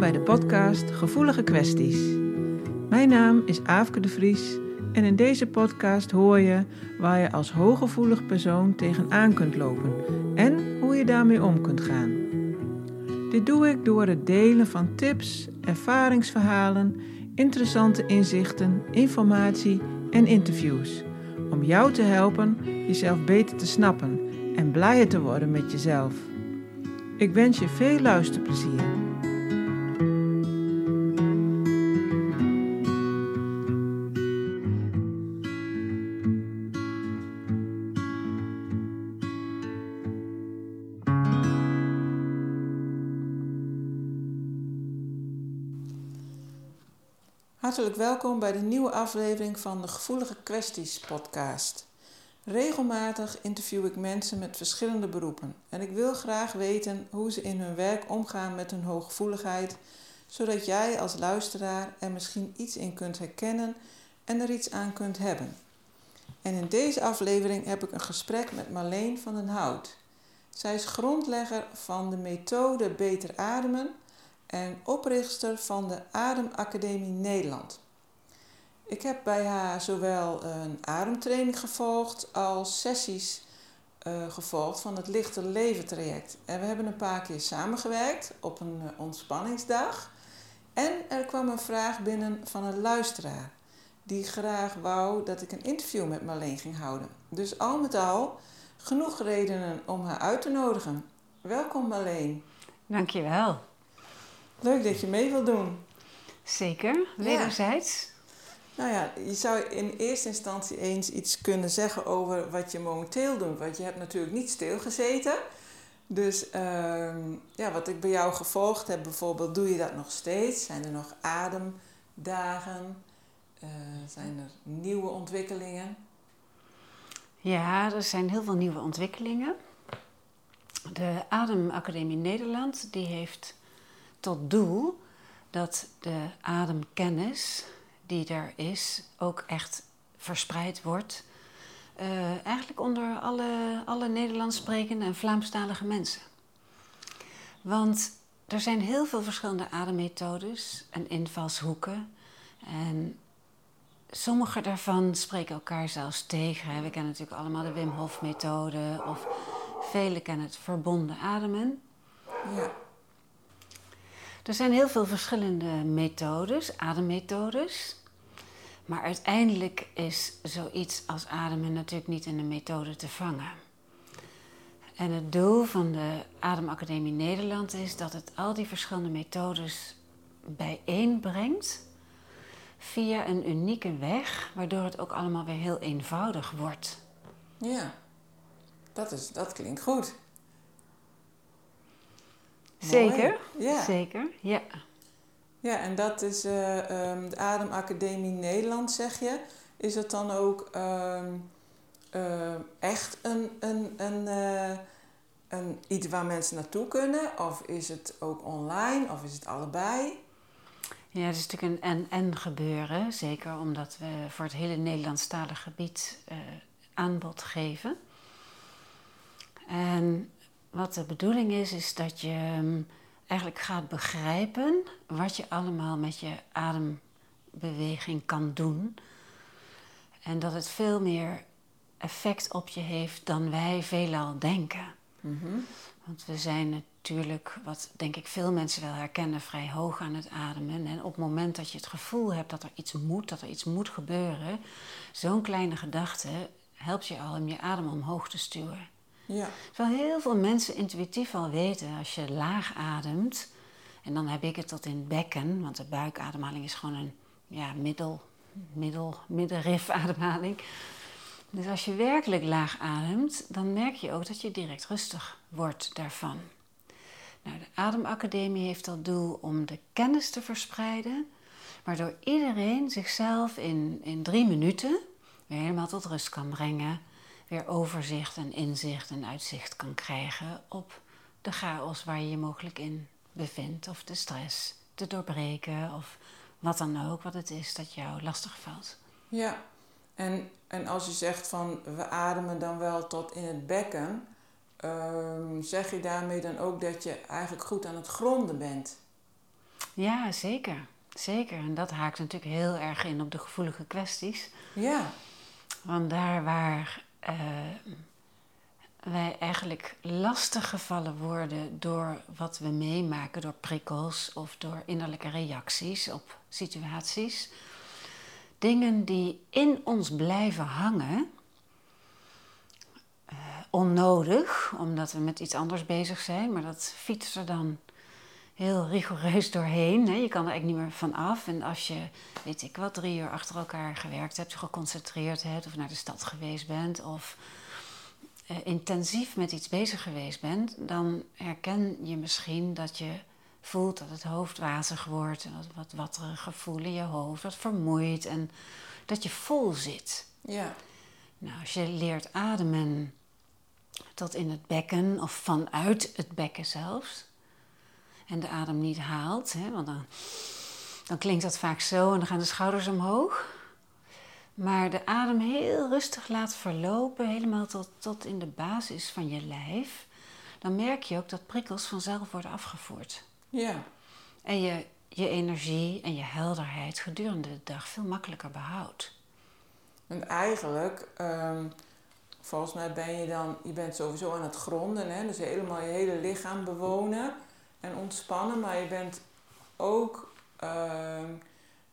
bij de podcast Gevoelige Kwesties. Mijn naam is Aafke de Vries en in deze podcast hoor je waar je als hooggevoelig persoon tegenaan kunt lopen en hoe je daarmee om kunt gaan. Dit doe ik door het delen van tips, ervaringsverhalen, interessante inzichten, informatie en interviews. Om jou te helpen jezelf beter te snappen en blijer te worden met jezelf. Ik wens je veel luisterplezier. Hartelijk welkom bij de nieuwe aflevering van de Gevoelige Kwesties podcast. Regelmatig interview ik mensen met verschillende beroepen en ik wil graag weten hoe ze in hun werk omgaan met hun hooggevoeligheid, zodat jij als luisteraar er misschien iets in kunt herkennen en er iets aan kunt hebben. En in deze aflevering heb ik een gesprek met Marleen van den Hout. Zij is grondlegger van de methode Beter Ademen en oprichter van de Ademacademie Nederland. Ik heb bij haar zowel een ademtraining gevolgd als sessies uh, gevolgd van het Lichter Leven traject. En we hebben een paar keer samengewerkt op een uh, ontspanningsdag. En er kwam een vraag binnen van een luisteraar die graag wou dat ik een interview met Marleen ging houden. Dus al met al genoeg redenen om haar uit te nodigen. Welkom Marleen. Dankjewel. Leuk dat je mee wilt doen. Zeker, wederzijds. Nou ja, je zou in eerste instantie eens iets kunnen zeggen over wat je momenteel doet. Want je hebt natuurlijk niet stilgezeten. Dus uh, ja, wat ik bij jou gevolgd heb, bijvoorbeeld, doe je dat nog steeds? Zijn er nog ademdagen? Uh, zijn er nieuwe ontwikkelingen? Ja, er zijn heel veel nieuwe ontwikkelingen. De Ademacademie Nederland die heeft tot doel dat de ademkennis die er is ook echt verspreid wordt. Uh, eigenlijk onder alle, alle Nederlands sprekende en Vlaamstalige mensen. Want er zijn heel veel verschillende ademmethodes en invalshoeken. En sommige daarvan spreken elkaar zelfs tegen. We kennen natuurlijk allemaal de Wim Hof methode of velen kennen het verbonden ademen. Ja. Er zijn heel veel verschillende methodes, ademmethodes. Maar uiteindelijk is zoiets als ademen natuurlijk niet in een methode te vangen. En het doel van de Ademacademie Nederland is dat het al die verschillende methodes bijeenbrengt via een unieke weg, waardoor het ook allemaal weer heel eenvoudig wordt. Ja, dat, is, dat klinkt goed. Zeker, ja. zeker, ja. Ja, en dat is uh, um, de Ademacademie Nederland, zeg je. Is het dan ook um, uh, echt een, een, een, uh, een, iets waar mensen naartoe kunnen? Of is het ook online? Of is het allebei? Ja, het is natuurlijk een en-en gebeuren. Zeker omdat we voor het hele Nederlandstalige gebied aanbod geven. En wat de bedoeling is, is dat je um, eigenlijk gaat begrijpen wat je allemaal met je adembeweging kan doen. En dat het veel meer effect op je heeft dan wij veelal denken. Mm Want we zijn natuurlijk, wat denk ik veel mensen wel herkennen, vrij hoog aan het ademen. En op het moment dat je het gevoel hebt dat er iets moet, dat er iets moet gebeuren, zo'n kleine gedachte helpt je al om je adem omhoog te stuwen. Ja. Terwijl heel veel mensen intuïtief al weten, als je laag ademt, en dan heb ik het tot in het bekken, want de buikademhaling is gewoon een ja, middel, middel, middenrifademhaling. Dus als je werkelijk laag ademt, dan merk je ook dat je direct rustig wordt daarvan. Nou, de Ademacademie heeft als doel om de kennis te verspreiden, waardoor iedereen zichzelf in, in drie minuten weer helemaal tot rust kan brengen weer overzicht en inzicht en uitzicht kan krijgen op de chaos waar je je mogelijk in bevindt, of de stress te doorbreken, of wat dan ook wat het is dat jou lastig valt. Ja, en, en als je zegt van we ademen dan wel tot in het bekken, um, zeg je daarmee dan ook dat je eigenlijk goed aan het gronden bent? Ja, zeker. Zeker. En dat haakt natuurlijk heel erg in op de gevoelige kwesties. Ja. Want daar waar eh, wij eigenlijk lastig gevallen worden door wat we meemaken, door prikkels of door innerlijke reacties op situaties, dingen die in ons blijven hangen, eh, onnodig, omdat we met iets anders bezig zijn, maar dat fietst er dan heel rigoureus doorheen. Hè. Je kan er eigenlijk niet meer van af. En als je, weet ik wat, drie uur achter elkaar gewerkt hebt, geconcentreerd hebt, of naar de stad geweest bent, of eh, intensief met iets bezig geweest bent, dan herken je misschien dat je voelt dat het hoofd wazig wordt, en dat wat watterig gevoel in je hoofd, wat vermoeid en dat je vol zit. Ja. Nou, als je leert ademen tot in het bekken of vanuit het bekken zelfs, en de adem niet haalt, hè, want dan, dan klinkt dat vaak zo en dan gaan de schouders omhoog. Maar de adem heel rustig laat verlopen, helemaal tot, tot in de basis van je lijf, dan merk je ook dat prikkels vanzelf worden afgevoerd. Ja. En je je energie en je helderheid gedurende de dag veel makkelijker behoudt. En eigenlijk, ehm, volgens mij ben je dan, je bent sowieso aan het gronden, hè? dus helemaal je hele lichaam bewonen en ontspannen, maar je bent ook ehm,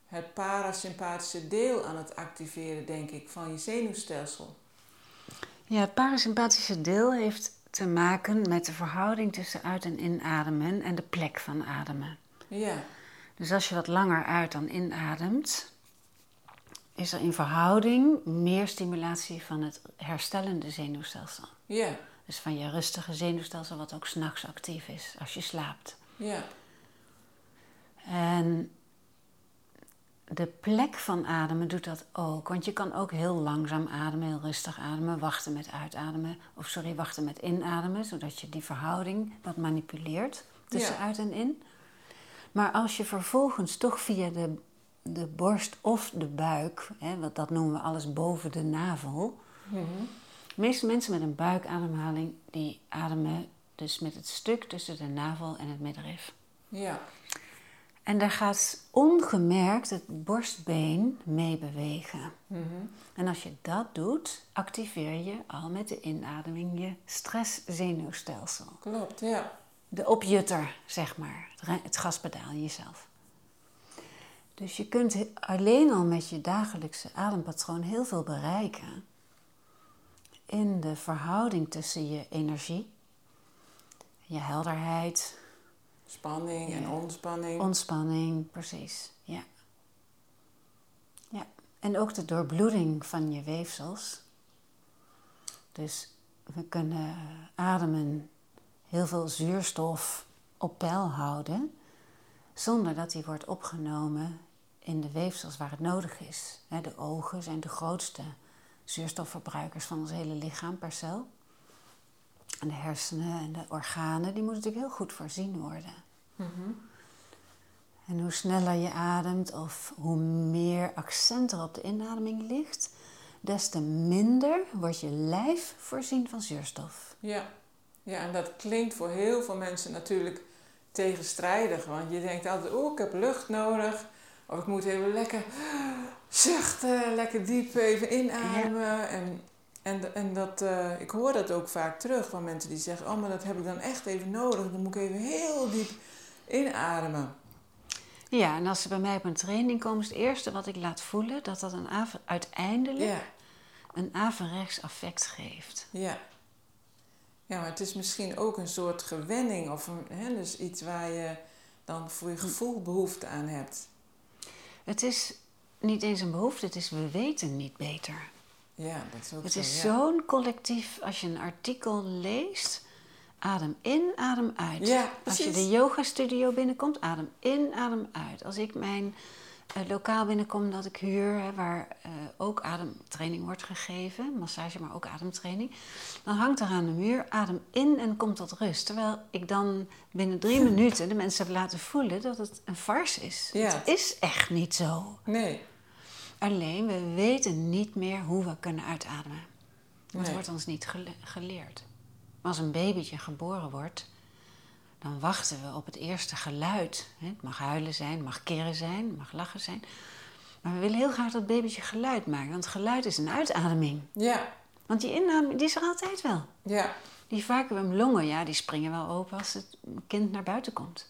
het parasympathische deel aan het activeren, denk ik, van je zenuwstelsel. Ja, het parasympathische deel heeft te maken met de verhouding tussen uit- en inademen en de plek van ademen. Ja, Dus als je wat langer uit dan inademt, is er in verhouding meer stimulatie van het herstellende zenuwstelsel. ja, Dus van je rustige zenuwstelsel, wat ook s'nachts actief is als je slaapt. ja, En de plek van ademen doet dat ook. Want je kan ook heel langzaam ademen, heel rustig ademen, wachten met uitademen. Of sorry, wachten met inademen, zodat je die verhouding wat manipuleert tussen Ja. uit en in. Maar als je vervolgens toch via de, de borst of de buik, hè, want dat noemen we alles boven de navel. Mhm. De meeste mensen met een buikademhaling, die ademen dus met het stuk tussen de navel en het middenrif. ja, En daar gaat ongemerkt het borstbeen mee bewegen. Mhm. En als je dat doet, activeer je al met de inademing je stresszenuwstelsel. klopt, ja. De opjutter, zeg maar. Het gaspedaal in jezelf. Dus je kunt alleen al met je dagelijkse adempatroon heel veel bereiken. In de verhouding tussen je energie, je helderheid, Spanning en ontspanning. Ontspanning, precies. Ja. ja. En ook de doorbloeding van je weefsels. Dus we kunnen ademen heel veel zuurstof op peil houden, zonder dat die wordt opgenomen in de weefsels waar het nodig is. De ogen zijn de grootste zuurstofverbruikers van ons hele lichaam per cel. En de hersenen en de organen, die moeten natuurlijk heel goed voorzien worden. Mhm. En hoe sneller je ademt of hoe meer accent er op de inademing ligt, des te minder wordt je lijf voorzien van zuurstof. Ja. ja, en dat klinkt voor heel veel mensen natuurlijk tegenstrijdig. Want je denkt altijd, oeh, ik heb lucht nodig. Of ik moet even lekker zuchten, lekker diep even inademen. En, en, en dat, eh, ik hoor dat ook vaak terug van mensen die zeggen, oh, maar dat heb ik dan echt even nodig. Dan moet ik even heel diep inademen. Ja, en als ze bij mij op een training komen, is het eerste wat ik laat voelen dat dat een uiteindelijk Ja, een averechts affect geeft. ja. Ja, maar het is misschien ook een soort gewenning of een, hè, dus iets waar je dan voor je gevoel behoefte aan hebt. Het is niet eens een behoefte, het is we weten niet beter. Ja, dat is ook Het zo. is ja. zo'n collectief, als je een artikel leest, adem in, adem uit. Ja, als je de yoga studio binnenkomt, adem in, adem uit. Als ik mijn lokaal binnenkom dat ik huur, hè, waar eh, ook ademtraining wordt gegeven, massage, maar ook ademtraining, dan hangt er aan de muur, adem in en kom tot rust. Terwijl ik dan binnen drie minuten de mensen heb laten voelen dat het een farce is. Ja. Het is echt niet zo. Nee, Alleen we weten niet meer hoe we kunnen uitademen. Nee. het wordt ons niet gele- geleerd. Als een babytje geboren wordt, dan wachten we op het eerste geluid. Het mag huilen zijn, het mag keren zijn, het mag lachen zijn. Maar we willen heel graag dat babytje geluid maken, want geluid is een uitademing. Ja. Want die inname, die is er altijd wel. Ja. Die vacuümlongen, ja, die springen wel open als het kind naar buiten komt.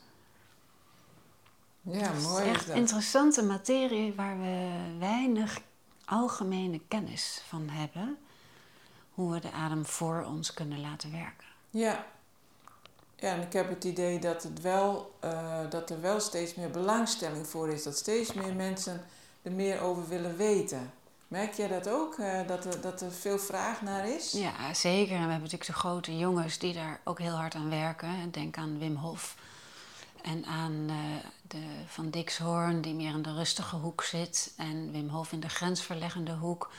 Ja, Het mooi. is is echt dat. interessante materie waar we weinig algemene kennis van hebben. Hoe we de adem voor ons kunnen laten werken. Ja. Ja, en ik heb het idee dat, het wel, eh, dat er wel steeds meer belangstelling voor is. Dat steeds meer mensen er meer over willen weten. Merk jij dat ook? eh, dat, er, dat er veel vraag naar is? Ja, zeker. En we hebben natuurlijk de grote jongens die daar ook heel hard aan werken. Denk aan Wim Hof en aan eh, de Van Dixhoorn, die meer in de rustige hoek zit. En Wim Hof in de grensverleggende hoek.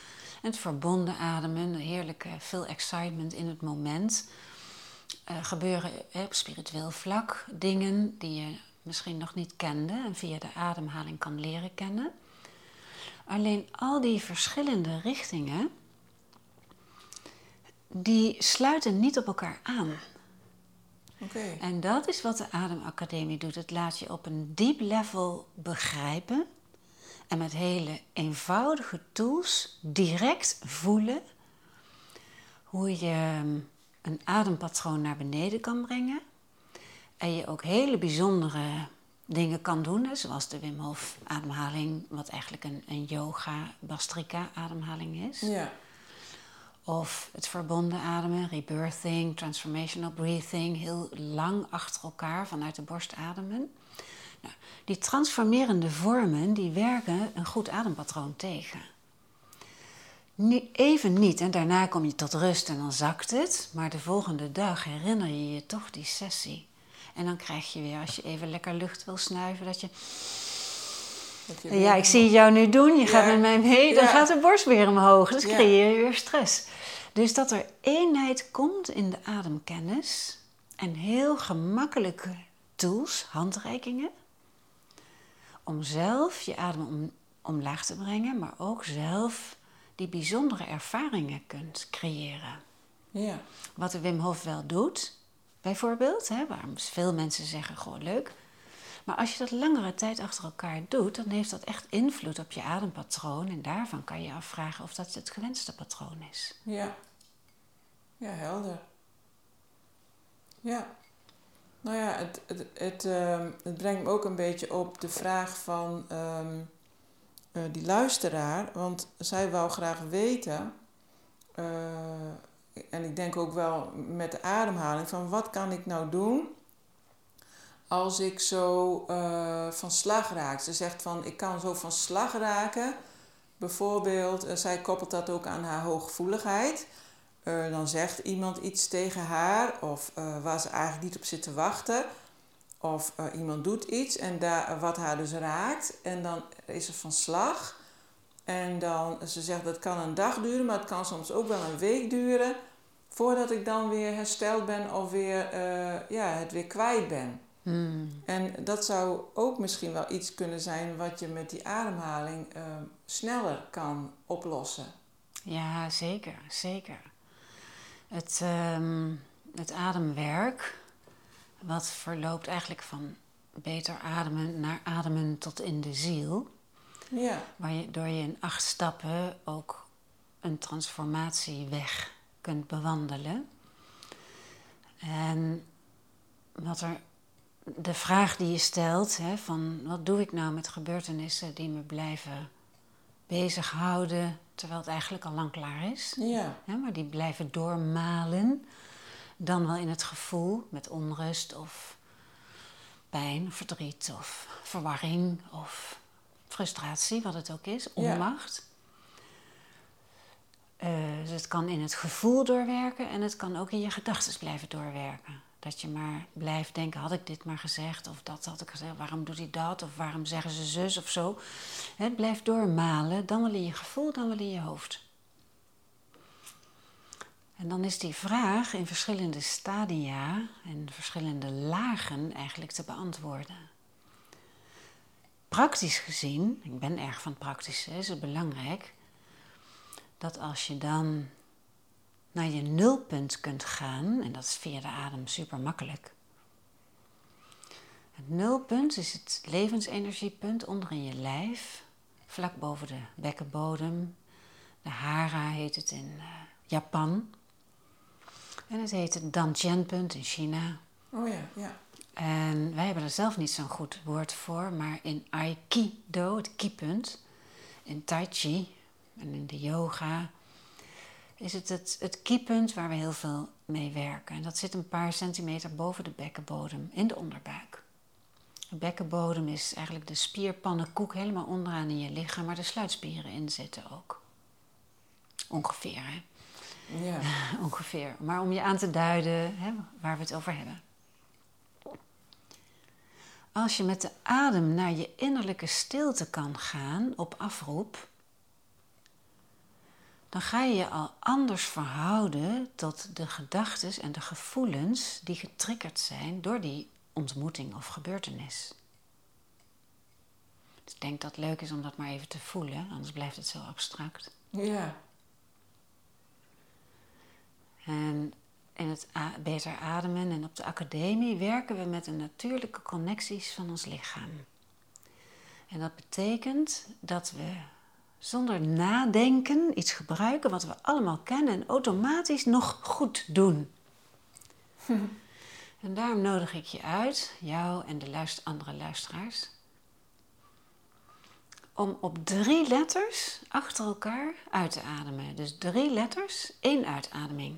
En het verbonden ademen, heerlijke veel excitement in het moment. Eh, gebeuren op spiritueel vlak dingen die je misschien nog niet kende en via de ademhaling kan leren kennen. Alleen al die verschillende richtingen, die sluiten niet op elkaar aan. Oké. En dat is wat de Ademacademie doet. Het laat je op een diep level begrijpen en met hele eenvoudige tools direct voelen hoe je een adempatroon naar beneden kan brengen. En je ook hele bijzondere dingen kan doen, zoals de Wim Hof ademhaling, wat eigenlijk een, een yoga bastrika ademhaling is. Ja. Of het verbonden ademen, rebirthing, transformational breathing, heel lang achter elkaar vanuit de borst ademen. Nou, die transformerende vormen die werken een goed adempatroon tegen. Nu, even niet en daarna kom je tot rust en dan zakt het, maar de volgende dag herinner je je toch die sessie. En dan krijg je weer, als je even lekker lucht wil snuiven, dat je Dat je ja, ik zie het jou nu doen. Je gaat met mij mee. Dan Ja. gaat de borst weer omhoog. Dus Ja. creëer je weer stress. Dus dat er eenheid komt in de ademkennis. En heel gemakkelijke tools, handreikingen. Om zelf je adem om, omlaag te brengen. Maar ook zelf die bijzondere ervaringen kunt creëren. Ja. Wat de Wim Hof wel doet, bijvoorbeeld, hè, waarom veel mensen zeggen, goh, leuk. Maar als je dat langere tijd achter elkaar doet, dan heeft dat echt invloed op je adempatroon. En daarvan kan je afvragen of dat het gewenste patroon is. Ja. Ja, helder. Ja. Nou ja, het, het, het, ehm, het brengt me ook een beetje op de vraag van ehm, eh, die luisteraar. Want zij wou graag weten, eh, en ik denk ook wel met de ademhaling, van wat kan ik nou doen als ik zo eh, van slag raak. Ze zegt van, ik kan zo van slag raken. Bijvoorbeeld, zij koppelt dat ook aan haar hooggevoeligheid. Dan zegt iemand iets tegen haar, of waar ze eigenlijk niet op zit te wachten. Of eh, iemand doet iets en daar, wat haar dus raakt. En dan is ze van slag. En dan, ze zegt dat kan een dag duren, maar het kan soms ook wel een week duren. Voordat ik dan weer hersteld ben of weer, eh, ja, het weer kwijt ben. Hmm. En dat zou ook misschien wel iets kunnen zijn wat je met die ademhaling eh, sneller kan oplossen. Ja, zeker, zeker. Het, ehm, het ademwerk, wat verloopt eigenlijk van beter ademen naar ademen tot in de ziel. Ja, Waardoor je in acht stappen ook een transformatieweg kunt bewandelen. En wat er, de vraag die je stelt, hè, van wat doe ik nou met gebeurtenissen die me blijven bezighouden, terwijl het eigenlijk al lang klaar is. ja, Hè, maar die blijven doormalen. Dan wel in het gevoel met onrust of pijn, of verdriet of verwarring of frustratie, wat het ook is, Ja. onmacht. Eh, dus het kan in het gevoel doorwerken en het kan ook in je gedachten blijven doorwerken. Dat je maar blijft denken, had ik dit maar gezegd of dat had ik gezegd, waarom doet hij dat of waarom zeggen ze zus of zo. Het blijft doormalen, dan wel in je gevoel, dan wel in je hoofd. En dan is die vraag in verschillende stadia en verschillende lagen eigenlijk te beantwoorden. Praktisch gezien, ik ben erg van praktische, is het belangrijk dat als je dan naar je nulpunt kunt gaan, en dat is via de adem super makkelijk, Het nulpunt is het levensenergiepunt onder in je lijf, vlak boven de bekkenbodem. De hara heet het in uh, Japan. En het heet het Dantian-punt in China. Oh ja, ja. En wij hebben er zelf niet zo'n goed woord voor, maar in Aikido, het ki-punt, in Tai Chi en in de yoga, is het het, het keypunt waar we heel veel mee werken. En dat zit een paar centimeter boven de bekkenbodem, in de onderbuik. De bekkenbodem is eigenlijk de spierpannenkoek helemaal onderaan in je lichaam, maar de sluitspieren in zitten ook. Ongeveer, hè? Ja. Ongeveer. Maar om je aan te duiden hè, waar we het over hebben. Als je met de adem naar je innerlijke stilte kan gaan op afroep, dan ga je je al anders verhouden tot de gedachten en de gevoelens die getriggerd zijn door die ontmoeting of gebeurtenis. Dus ik denk dat het leuk is om dat maar even te voelen, anders blijft het zo abstract. Ja. En in het beter ademen en op de academie werken we met de natuurlijke connecties van ons lichaam. En dat betekent dat we zonder nadenken iets gebruiken wat we allemaal kennen en automatisch nog goed doen. En daarom nodig ik je uit, jou en de luister, andere luisteraars, om op drie letters achter elkaar uit te ademen. Dus drie letters, één uitademing.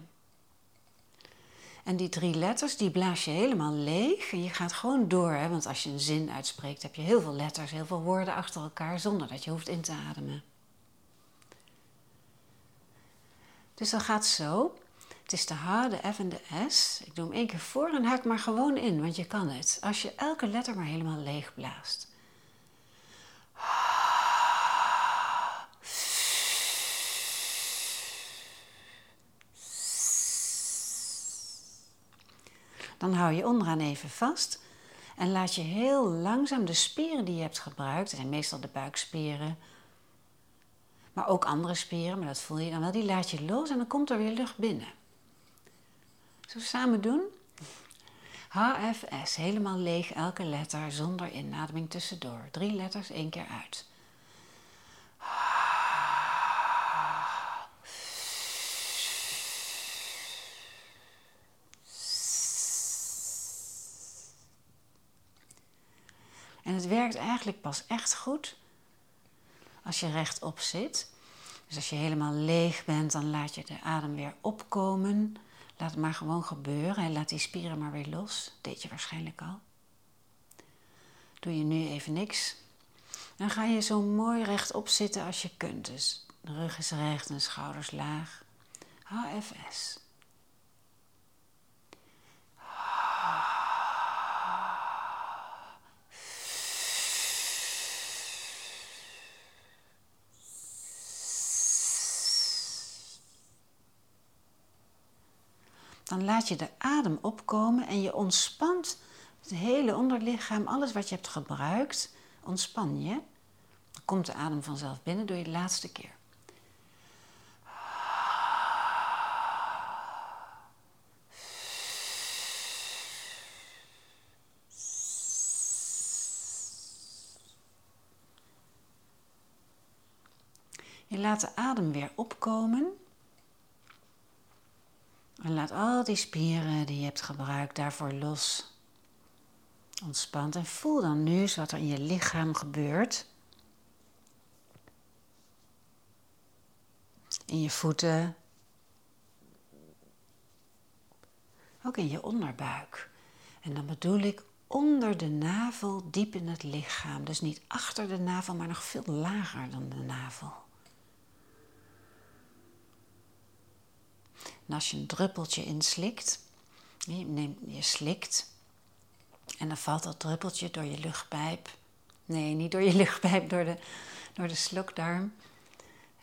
En die drie letters, die blaas je helemaal leeg en je gaat gewoon door. Hè? Want als je een zin uitspreekt, heb je heel veel letters, heel veel woorden achter elkaar, zonder dat je hoeft in te ademen. Dus dat gaat zo. Het is de H, de F en de S. Ik doe hem één keer voor en haak maar gewoon in, want je kan het. Als je elke letter maar helemaal leeg blaast. Dan hou je onderaan even vast en laat je heel langzaam de spieren die je hebt gebruikt, dat zijn meestal de buikspieren, maar ook andere spieren, maar dat voel je dan wel, die laat je los en dan komt er weer lucht binnen. Zo samen doen? HFS, helemaal leeg elke letter zonder inademing tussendoor. Drie letters één keer uit. Het werkt eigenlijk pas echt goed als je rechtop zit. Dus als je helemaal leeg bent, dan laat je de adem weer opkomen. Laat het maar gewoon gebeuren en laat die spieren maar weer los. deed je waarschijnlijk al. Doe je nu even niks. Dan ga je zo mooi rechtop zitten als je kunt. Dus rug is recht en schouders laag. HFS. Dan laat je de adem opkomen en je ontspant het hele onderlichaam, alles wat je hebt gebruikt, ontspan je. Dan komt de adem vanzelf binnen, doe je de laatste keer. Je laat de adem weer opkomen. En laat al die spieren die je hebt gebruikt daarvoor los. Ontspant en voel dan nu eens wat er in je lichaam gebeurt. In je voeten. Ook in je onderbuik. En dan bedoel ik onder de navel, diep in het lichaam. Dus niet achter de navel, maar nog veel lager dan de navel. En als je een druppeltje inslikt, je, neemt, je slikt en dan valt dat druppeltje door je luchtpijp. Nee, niet door je luchtpijp, door de, door de slokdarm.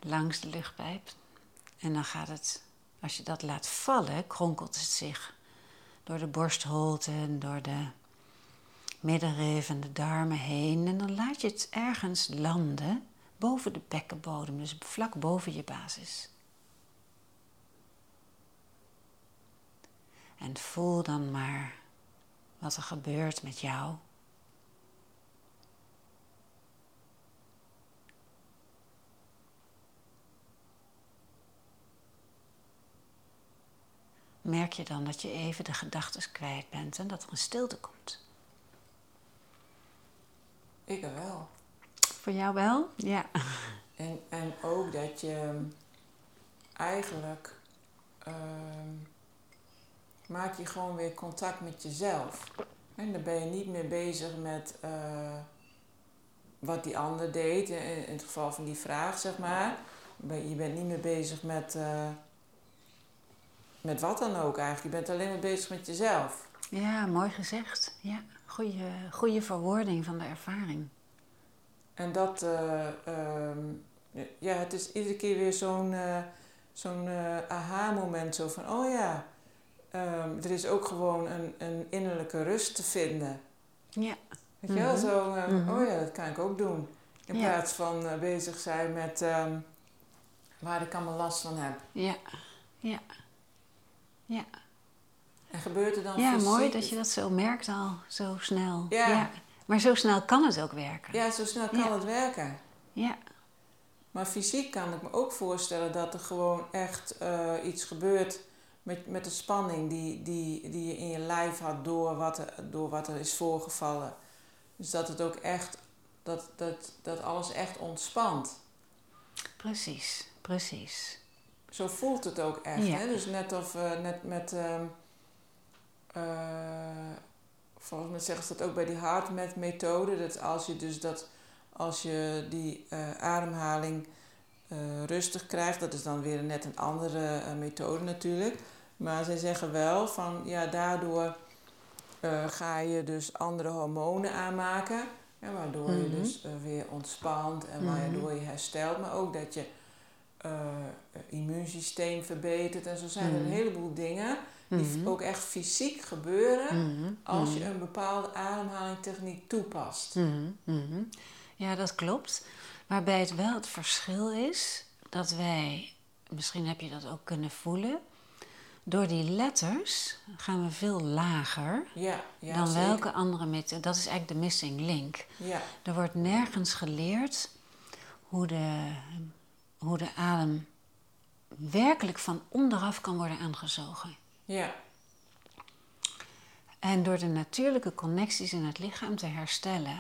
Langs de luchtpijp. En dan gaat het, als je dat laat vallen, kronkelt het zich door de borstholte en door de middenrif en de darmen heen. En dan laat je het ergens landen boven de bekkenbodem, dus vlak boven je basis. En voel dan maar wat er gebeurt met jou. Merk je dan dat je even de gedachten kwijt bent en dat er een stilte komt? Ik wel. Voor jou wel? Ja. En, en ook dat je eigenlijk. Ehm, maak je gewoon weer contact met jezelf. En dan ben je niet meer bezig met eh, wat die ander deed, in, in het geval van die vraag, zeg maar. Je bent niet meer bezig met, eh, met wat dan ook eigenlijk. Je bent alleen maar bezig met jezelf. Ja, mooi gezegd. Ja, goede, goede verwoording van de ervaring. En dat, eh, ehm, ja, het is iedere keer weer zo'n zo'n aha-moment. Zo van, oh ja, Ehm, er is ook gewoon een, een innerlijke rust te vinden. Ja. Weet je wel, mhm. zo, uh, oh ja, dat kan ik ook doen. In plaats van uh, bezig zijn met um, waar ik allemaal last van heb. Ja, ja, ja. En gebeurt er dan Ja, mooi dat je dat zo merkt al, zo snel. Ja. Maar zo snel kan het ook werken. Ja, zo snel kan het werken. Ja. Maar fysiek kan ik me ook voorstellen dat er gewoon echt uh, iets gebeurt met, met de spanning die, die, die je in je lijf had door wat, er, door wat er is voorgevallen. Dus dat het ook echt, dat, dat, dat alles echt ontspant. Precies, precies. Zo voelt het ook echt. Hè? Dus net of uh, net met. Uh, uh, volgens mij zeggen ze dat ook bij die hardmet methode. Dat als je dus dat als je die uh, ademhaling rustig krijgt, dat is dan weer net een andere methode natuurlijk. Maar zij zeggen wel van ja, daardoor uh, ga je dus andere hormonen aanmaken. Ja, waardoor je mhm. dus uh, weer ontspant en waardoor je herstelt. Maar ook dat je uh, immuunsysteem verbetert. En zo zijn er een mhm. heleboel dingen die mhm. ook echt fysiek gebeuren als je een bepaalde ademhalingstechniek toepast. Ja, dat klopt. Waarbij het wel het verschil is dat wij, misschien heb je dat ook kunnen voelen door die letters gaan we veel lager ja, ja, dan welke andere methode. Dat is eigenlijk de missing link. Ja. Er wordt nergens geleerd hoe de, hoe de adem werkelijk van onderaf kan worden aangezogen. Ja. En door de natuurlijke connecties in het lichaam te herstellen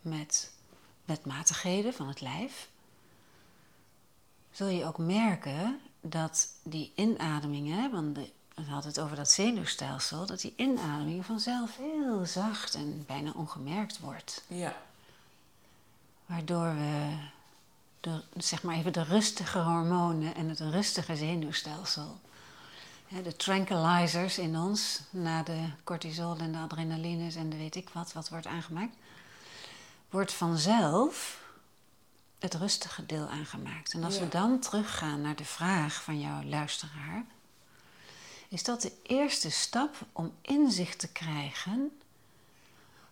met wetmatigheden van het lijf, zul je ook merken dat die inademingen, want we hadden het over dat zenuwstelsel, dat die inademing vanzelf heel zacht en bijna ongemerkt wordt. Ja. Waardoor we de, zeg maar even de rustige hormonen en het rustige zenuwstelsel, de tranquilizers in ons, na de cortisol en de adrenalines en de weet ik wat, wat wordt aangemaakt, wordt vanzelf het rustige deel aangemaakt. En als we dan teruggaan naar de vraag van jouw luisteraar, is dat de eerste stap om inzicht te krijgen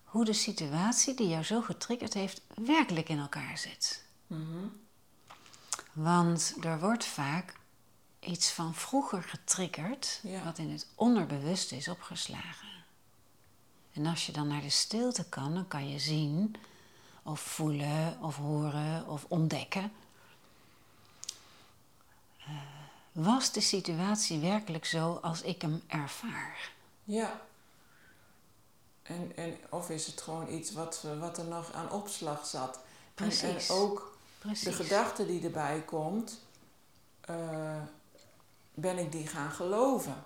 hoe de situatie die jou zo getriggerd heeft werkelijk in elkaar zit. Mhm. Want er wordt vaak iets van vroeger getriggerd, wat in het onderbewust is opgeslagen. En als je dan naar de stilte kan, dan kan je zien of voelen of horen of ontdekken. Uh, was de situatie werkelijk zo als ik hem ervaar? Ja. En, en of is het gewoon iets wat, wat er nog aan opslag zat? Precies. En, ook Precies. de gedachte die erbij komt, uh, ben ik die gaan geloven?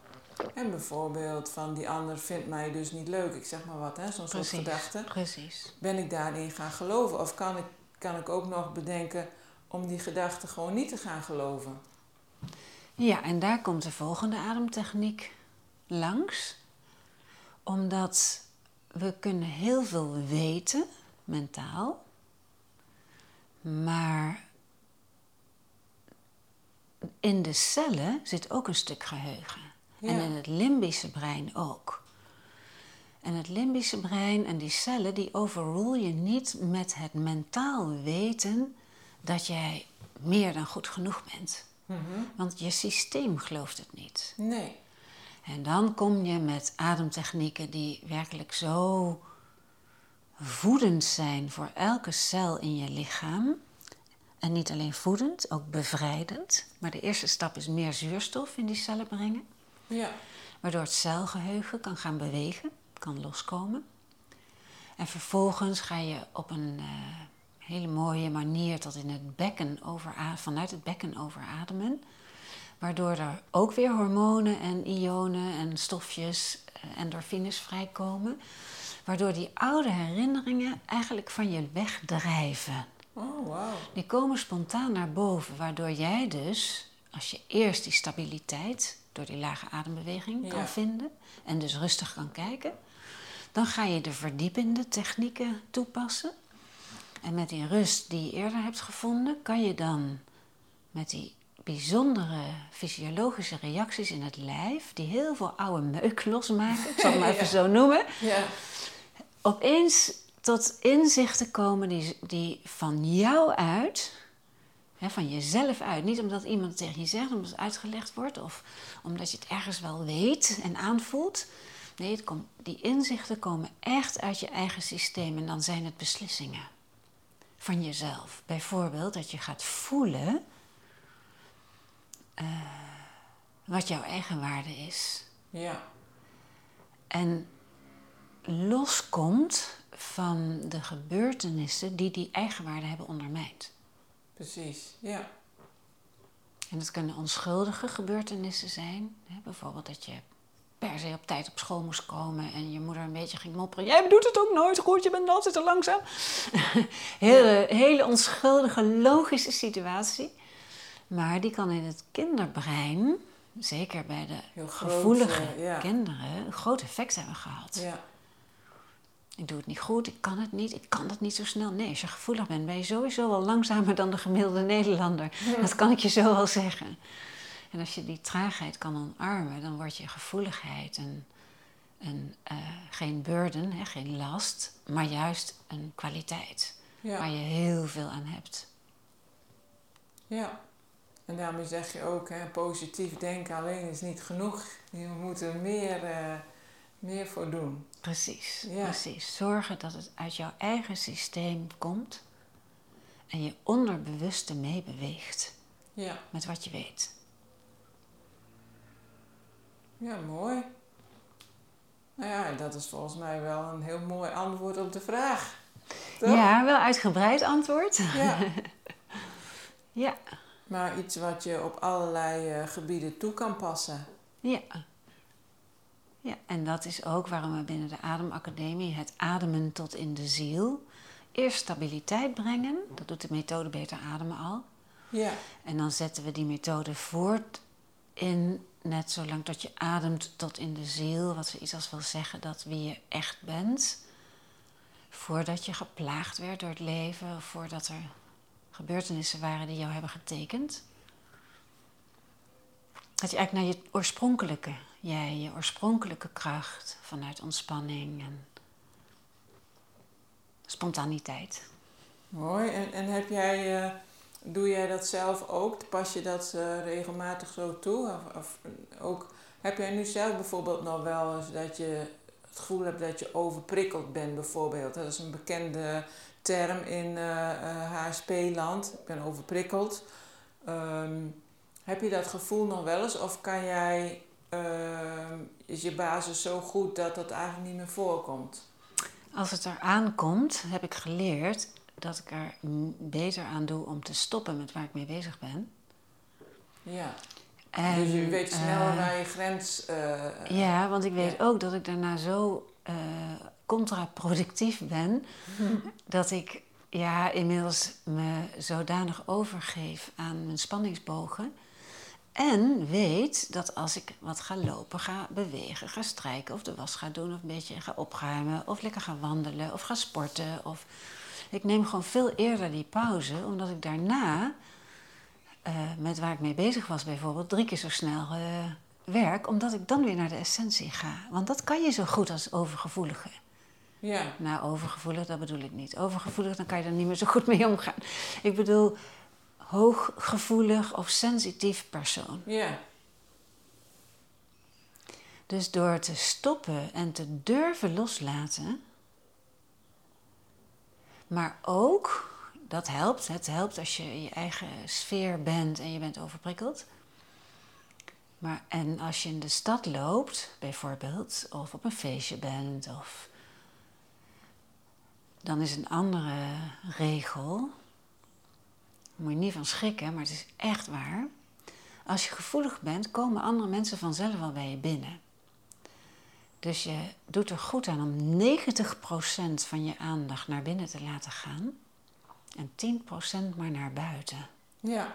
En bijvoorbeeld van die ander vindt mij dus niet leuk, ik zeg maar wat, hè, zo'n soort gedachte. Precies. Ben ik daarin gaan geloven? Of kan ik, kan ik ook nog bedenken om die gedachte gewoon niet te gaan geloven? Ja, en daar komt de volgende ademtechniek langs. Omdat we kunnen heel veel weten, mentaal. Maar in de cellen zit ook een stuk geheugen. En in het limbische brein ook. En het limbische brein en die cellen, die overrule je niet met het mentaal weten dat jij meer dan goed genoeg bent. Mhm. Want je systeem gelooft het niet. Nee. En dan kom je met ademtechnieken die werkelijk zo voedend zijn voor elke cel in je lichaam. En niet alleen voedend, ook bevrijdend. Maar de eerste stap is meer zuurstof in die cellen brengen. Ja. Waardoor het celgeheugen kan gaan bewegen, kan loskomen. En vervolgens ga je op een uh, hele mooie manier tot in het bekken vanuit het bekken overademen. Waardoor er ook weer hormonen en ionen en stofjes, uh, endorfines vrijkomen. Waardoor die oude herinneringen eigenlijk van je wegdrijven. Oh, wow. Die komen spontaan naar boven, waardoor jij dus, als je eerst die stabiliteit door die lage adembeweging kan Ja. vinden en dus rustig kan kijken, dan ga je de verdiepende technieken toepassen. En met die rust die je eerder hebt gevonden, kan je dan met die bijzondere fysiologische reacties in het lijf, die heel veel oude meuk losmaken, ik zal het maar even Ja. zo noemen, Ja. opeens tot inzichten komen die, die van jou uit, hè, van jezelf uit, niet omdat iemand het tegen je zegt, omdat het uitgelegd wordt of omdat je het ergens wel weet en aanvoelt. Nee, het komt, die inzichten komen echt uit je eigen systeem en dan zijn het beslissingen van jezelf. Bijvoorbeeld dat je gaat voelen eh, wat jouw eigen waarde is Ja. en loskomt van de gebeurtenissen die die eigenwaarde hebben ondermijnd. Precies. Ja. En dat kunnen onschuldige gebeurtenissen zijn. Hè? Bijvoorbeeld dat je per se op tijd op school moest komen en je moeder een beetje ging mopperen. Jij doet het ook nooit goed, je bent altijd te langzaam. hele, hele onschuldige, logische situatie. Maar die kan in het kinderbrein, zeker bij de groot, gevoelige eh, ja. kinderen, een groot effect hebben gehad. Ja. Ik doe het niet goed, ik kan het niet, ik kan het niet zo snel. Nee, als je gevoelig bent, ben je sowieso wel langzamer dan de gemiddelde Nederlander. Dat kan ik je zo wel zeggen. En als je die traagheid kan omarmen, dan wordt je gevoeligheid een, een, eh, geen burden, hè, geen last, maar juist een kwaliteit Ja. waar je heel veel aan hebt. Ja. En daarmee zeg je ook, hè, positief denken alleen is niet genoeg. Je moet er meer, eh, meer voor doen. Precies, Ja. precies. Zorgen dat het uit jouw eigen systeem komt en je onderbewuste meebeweegt Ja. met wat je weet. Ja, mooi. Nou ja, dat is volgens mij wel een heel mooi antwoord op de vraag. Toch? Ja, wel uitgebreid antwoord. Ja. Ja, Maar iets wat je op allerlei eh, gebieden toe kan passen. ja. Ja, en dat is ook waarom we binnen de Ademacademie het ademen tot in de ziel eerst stabiliteit brengen. Dat doet de methode Beter Ademen al. Ja. En dan zetten we die methode voort in net zolang dat je ademt tot in de ziel, wat zoiets als wil zeggen dat wie je echt bent, voordat je geplaagd werd door het leven, of voordat er gebeurtenissen waren die jou hebben getekend. Dat je eigenlijk naar je oorspronkelijke jij, je oorspronkelijke kracht vanuit ontspanning en spontaniteit. Mooi. En, en heb jij, eh, doe jij dat zelf ook? Pas je dat eh, regelmatig zo toe? Of, ook, heb jij nu zelf bijvoorbeeld nog wel eens dat je het gevoel hebt dat je overprikkeld bent bijvoorbeeld? Dat is een bekende term in eh, HSP-land. Ik ben overprikkeld. Ehm, heb je dat gevoel nog wel eens? Of kan jij, is je basis zo goed dat dat eigenlijk niet meer voorkomt? Als het eraan komt, heb ik geleerd dat ik er beter aan doe om te stoppen met waar ik mee bezig ben. Ja. En, dus je weet sneller eh, waar je grens... eh, Ja, want ik weet Ja. ook dat ik daarna zo eh, contraproductief ben dat ik ja, inmiddels me zodanig overgeef aan mijn spanningsbogen. En weet dat als ik wat ga lopen, ga bewegen, ga strijken of de was ga doen of een beetje ga opruimen of lekker ga wandelen of ga sporten. Of... Ik neem gewoon veel eerder die pauze, omdat ik daarna eh, met waar ik mee bezig was bijvoorbeeld drie keer zo snel eh, werk, omdat ik dan weer naar de essentie ga. Want dat kan je zo goed als overgevoelige. ja. Nou, overgevoelig, dat bedoel ik niet. Overgevoelig, dan kan je er niet meer zo goed mee omgaan. Ik bedoel, hooggevoelig of sensitief persoon. Ja. Dus door te stoppen en te durven loslaten, maar ook, dat helpt, het helpt als je in je eigen sfeer bent en je bent overprikkeld. Maar, en als je in de stad loopt, bijvoorbeeld, of op een feestje bent, of, dan is een andere regel. Moet je niet van schrikken, maar het is echt waar. Als je gevoelig bent, komen andere mensen vanzelf wel bij je binnen. Dus je doet er goed aan om 90% van je aandacht naar binnen te laten gaan en 10% maar naar buiten. Ja.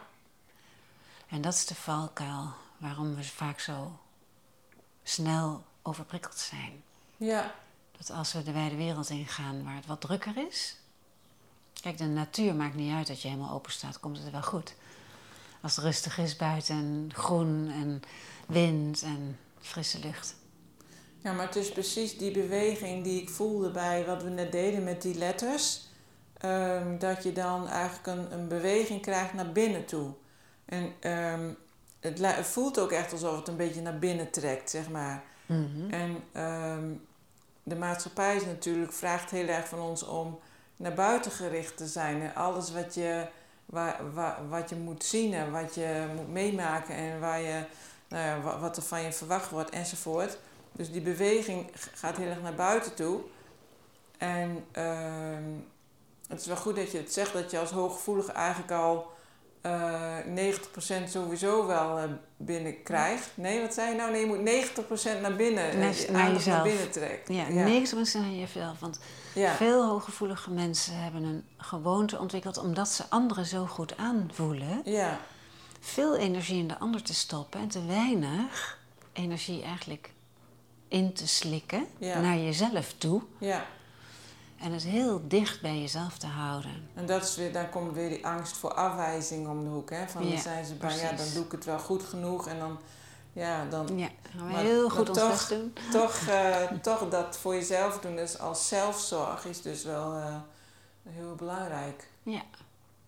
En dat is de valkuil waarom we vaak zo snel overprikkeld zijn. Ja. Dat als we de wijde wereld ingaan waar het wat drukker is. Kijk, de natuur maakt niet uit dat je helemaal open staat, komt het wel goed. Als het rustig is buiten en groen en wind en frisse lucht. Ja, maar het is precies die beweging die ik voelde bij wat we net deden met die letters. Ehm, dat je dan eigenlijk een, een beweging krijgt naar binnen toe. En ehm, het, het, voelt ook echt alsof het een beetje naar binnen trekt, zeg maar. Mhm. En ehm, de maatschappij is natuurlijk, vraagt heel erg van ons om naar buiten gericht te zijn. En alles wat je, waar, waar, wat je moet zien en wat je moet meemaken en waar je, nou ja, wat er van je verwacht wordt enzovoort. Dus die beweging gaat heel erg naar buiten toe. En ehm, het is wel goed dat je het zegt dat je als hooggevoelige eigenlijk al uh, 90% sowieso wel uh, binnenkrijgt. Nee, wat zei je nou? Nee, je moet 90% naar binnen. Naar, naar jezelf. naar binnen trekt. Ja, Ja. 90% naar jezelf. Want Ja. veel hooggevoelige mensen hebben een gewoonte ontwikkeld omdat ze anderen zo goed aanvoelen. Ja. Veel energie in de ander te stoppen en te weinig energie eigenlijk in te slikken Ja. naar jezelf toe. ja. En het heel dicht bij jezelf te houden. En dat is weer, daar komt weer die angst voor afwijzing om de hoek. Hè? Van dan zijn ze bang, ja, dan doe ik het wel goed genoeg. En dan, ja, dan Ja, gaan we Maar- heel goed ons toch- best doen. toch, eh, toch dat voor jezelf doen, dus als zelfzorg, is dus wel eh, heel belangrijk. Ja,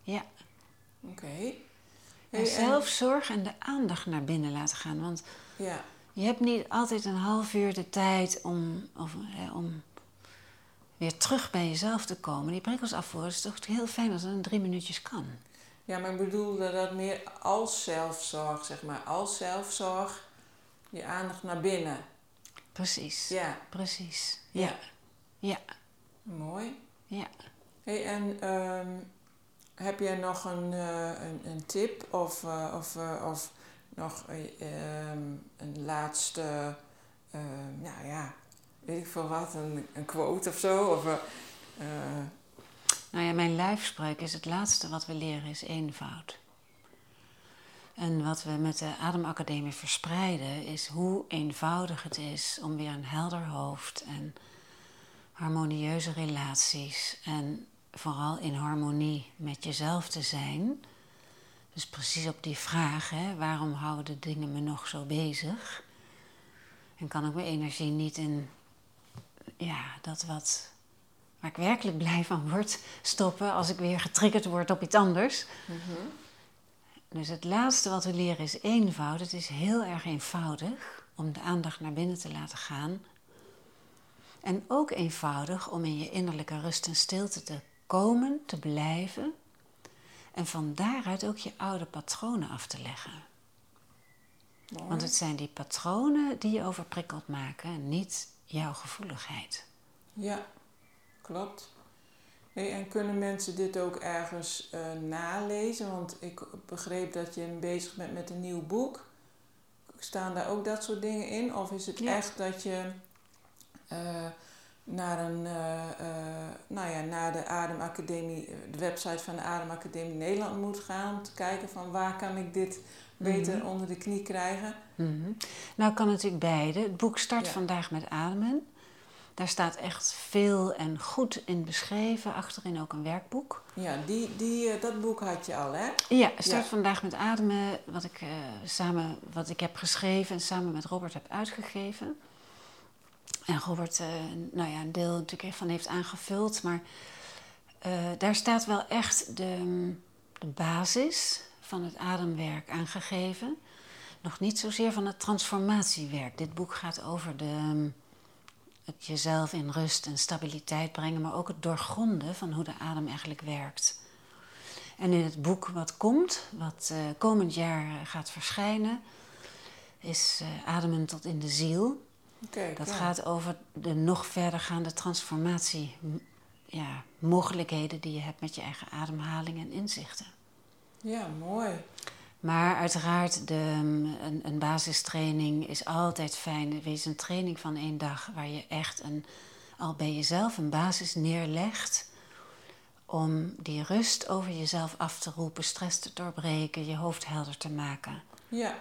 ja. Oké. Hey, en- zelfzorg en de aandacht naar binnen laten gaan. Want Ja, je hebt niet altijd een half uur de tijd om, of, hè, om weer terug bij jezelf te komen. Die prikkels afvoeren is toch heel fijn als dat in drie minuutjes kan. Ja, maar ik bedoelde dat meer als zelfzorg, zeg maar. Als zelfzorg, je aandacht naar binnen. Precies, Ja, precies. Ja. Ja, ja, mooi. ja. Hey, en ehm, heb jij nog een, eh, een, een tip of, eh, of, eh, of nog eh, ehm, een laatste, ehm, nou ja, weet ik veel wat, een, een quote of zo? Of, Nou ja, mijn lijfspreuk is het laatste wat we leren is eenvoud. En wat we met de Ademacademie verspreiden is hoe eenvoudig het is om weer een helder hoofd en harmonieuze relaties en vooral in harmonie met jezelf te zijn. Dus precies op die vraag, hè, waarom houden de dingen me nog zo bezig? En kan ik mijn energie niet in ja, dat wat waar ik werkelijk blij van word, stoppen als ik weer getriggerd word op iets anders. Dus het laatste wat we leren is eenvoud. Het is heel erg eenvoudig om de aandacht naar binnen te laten gaan. En ook eenvoudig om in je innerlijke rust en stilte te komen, te blijven. En van daaruit ook je oude patronen af te leggen. mooi. Want het zijn die patronen die je overprikkeld maken, niet jouw gevoeligheid. Ja, klopt. Hey, en kunnen mensen dit ook ergens eh, nalezen? Want ik begreep dat je bezig bent met een nieuw boek. Staan daar ook dat soort dingen in? Of is het Ja. echt dat je eh, naar, een, eh, nou ja, naar de Ademacademie, de website van de Ademacademie Nederland moet gaan om te kijken van waar kan ik dit beter Mhm. onder de knie krijgen? Mhm. Nou kan natuurlijk beide. Het boek start Ja. vandaag met ademen. Daar staat echt veel en goed in beschreven. Achterin ook een werkboek. Ja, die, die, eh, dat boek had je al, hè? Ja, start Ja. vandaag met ademen. Wat ik, eh, samen, wat ik heb geschreven en samen met Robert heb uitgegeven. En Robert, eh, nou ja, een deel natuurlijk van heeft aangevuld. Maar daar staat wel echt de, de basis van het ademwerk aangegeven. Nog niet zozeer van het transformatiewerk. Dit boek gaat over de, het jezelf in rust en stabiliteit brengen, maar ook het doorgronden van hoe de adem eigenlijk werkt. En in het boek wat komt, wat eh, komend jaar gaat verschijnen, is uh, Ademen tot in de ziel. Kijk, Dat ja. gaat over de nog verdergaande transformatie, ja, mogelijkheden die je hebt met je eigen ademhaling en inzichten. Ja, mooi. Maar uiteraard, de, een, een basistraining is altijd fijn. Wees een training van één dag waar je echt een, al bij jezelf een basis neerlegt. Om die rust over jezelf af te roepen, stress te doorbreken, je hoofd helder te maken. Ja,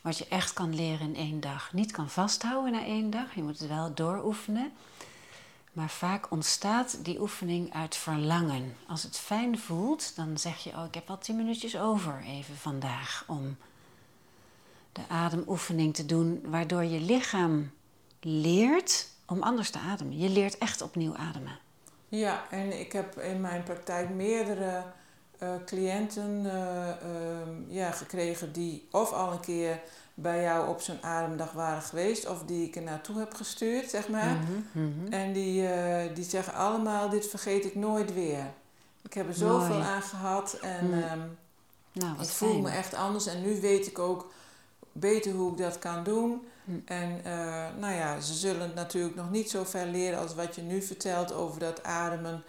Wat je echt kan leren in één dag. Niet kan vasthouden na één dag, je moet het wel dooroefenen. Maar vaak ontstaat die oefening uit verlangen. Als het fijn voelt, dan zeg je: Oh, ik heb wel tien minuutjes over even vandaag om de ademoefening te doen, waardoor je lichaam leert om anders te ademen. Je leert echt opnieuw ademen. ja, en ik heb in mijn praktijk meerdere eh, cliënten eh, ehm, ja, gekregen die of al een keer bij jou op zo'n ademdag waren geweest, of die ik er naartoe heb gestuurd, zeg maar. Mhm, mhm. En die, eh, die zeggen allemaal, dit vergeet ik nooit weer. Ik heb er zoveel Mooi. aan gehad en Mm. ehm, Nou, ik wat voel fijn. me echt anders. En nu weet ik ook beter hoe ik dat kan doen. Hm. En eh, nou ja, ze zullen het natuurlijk nog niet zo ver leren als wat je nu vertelt over dat ademen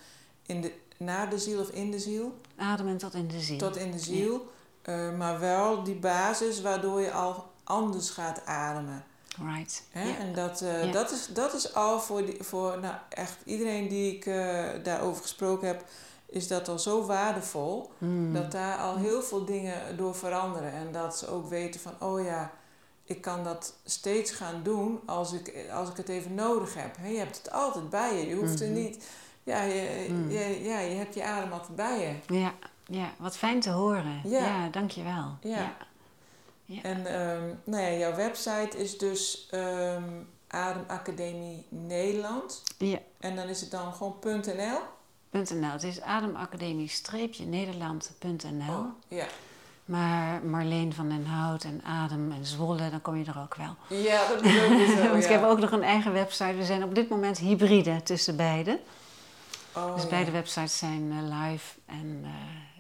in de, naar de ziel of in de ziel. Ademen tot in de ziel. Tot in de ziel. Eh, maar wel die basis waardoor je al anders gaat ademen. Right. En dat, eh, dat, is, dat is al voor, die, voor nou, echt iedereen die ik eh, daarover gesproken heb, is dat al zo waardevol. Mm. Dat daar al heel veel dingen door veranderen. En dat ze ook weten van, oh ja, ik kan dat steeds gaan doen als ik, als ik het even nodig heb. Hè, Je hebt het altijd bij je. Je hoeft er Mhm. niet... Ja je, Mm. je, ja, je hebt je adem altijd bij je. Ja, ja, wat fijn te horen. Ja. Ja, dankjewel. Ja. Ja. Ja. En ehm, nou ja, jouw website is dus ehm Ademacademie Nederland. Ja. En dan is het dan gewoon .nl? .nl. Het is ademacademie-nederland.nl. Oh, ja. Maar Marleen van den Hout en Adem en Zwolle, dan kom je er ook wel. ja, dat is ook zo, Want ja. ik heb ook nog een eigen website. We zijn op dit moment hybride tussen beide. Oh, dus beide websites zijn eh, live. En, eh,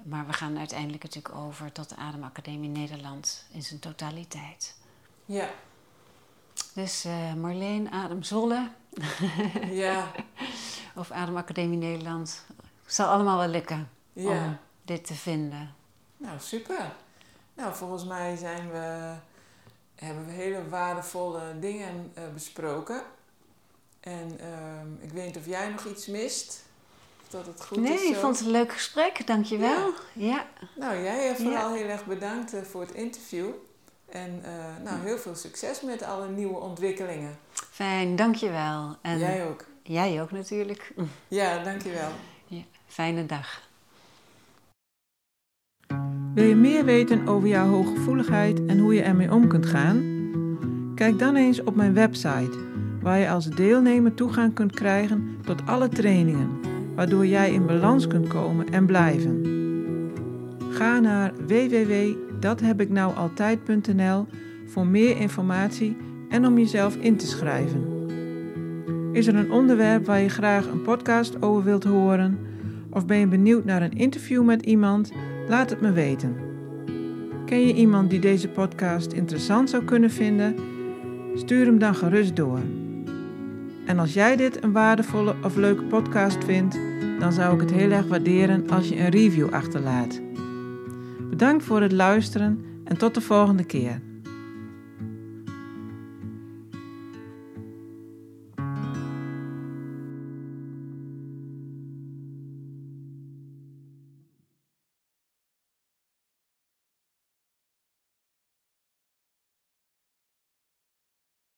maar we gaan uiteindelijk natuurlijk over tot de Ademacademie Nederland in zijn totaliteit. Ja, Dus eh, Marleen, Adem Zwolle ja, of Ademacademie Nederland. zal allemaal wel lukken ja. om dit te vinden. Nou, super. Nou, volgens mij zijn we, hebben we hele waardevolle dingen eh, besproken. En ehm, ik weet niet of jij nog iets mist. Dat het goed nee, is ik zo. vond het een leuk gesprek, dankjewel. Ja. Nou, jij hebt vooral Ja. heel erg bedankt eh, voor het interview. En eh, nou, heel veel succes met alle nieuwe ontwikkelingen. Fijn, dankjewel. En Jij ook. jij ook natuurlijk. Ja, dankjewel. Ja, fijne dag. Wil je meer weten over jouw hooggevoeligheid en hoe je ermee om kunt gaan? Kijk dan eens op mijn website, waar je als deelnemer toegang kunt krijgen tot alle trainingen, waardoor jij in balans kunt komen en blijven. Ga naar www.dathebiknoualtijd.nl voor meer informatie en om jezelf in te schrijven. Is er een onderwerp waar je graag een podcast over wilt horen? Of ben je benieuwd naar een interview met iemand? Laat het me weten. Ken je iemand die deze podcast interessant zou kunnen vinden? Stuur hem dan gerust door. En als jij dit een waardevolle of leuke podcast vindt, dan zou ik het heel erg waarderen als je een review achterlaat. Bedankt voor het luisteren en tot de volgende keer.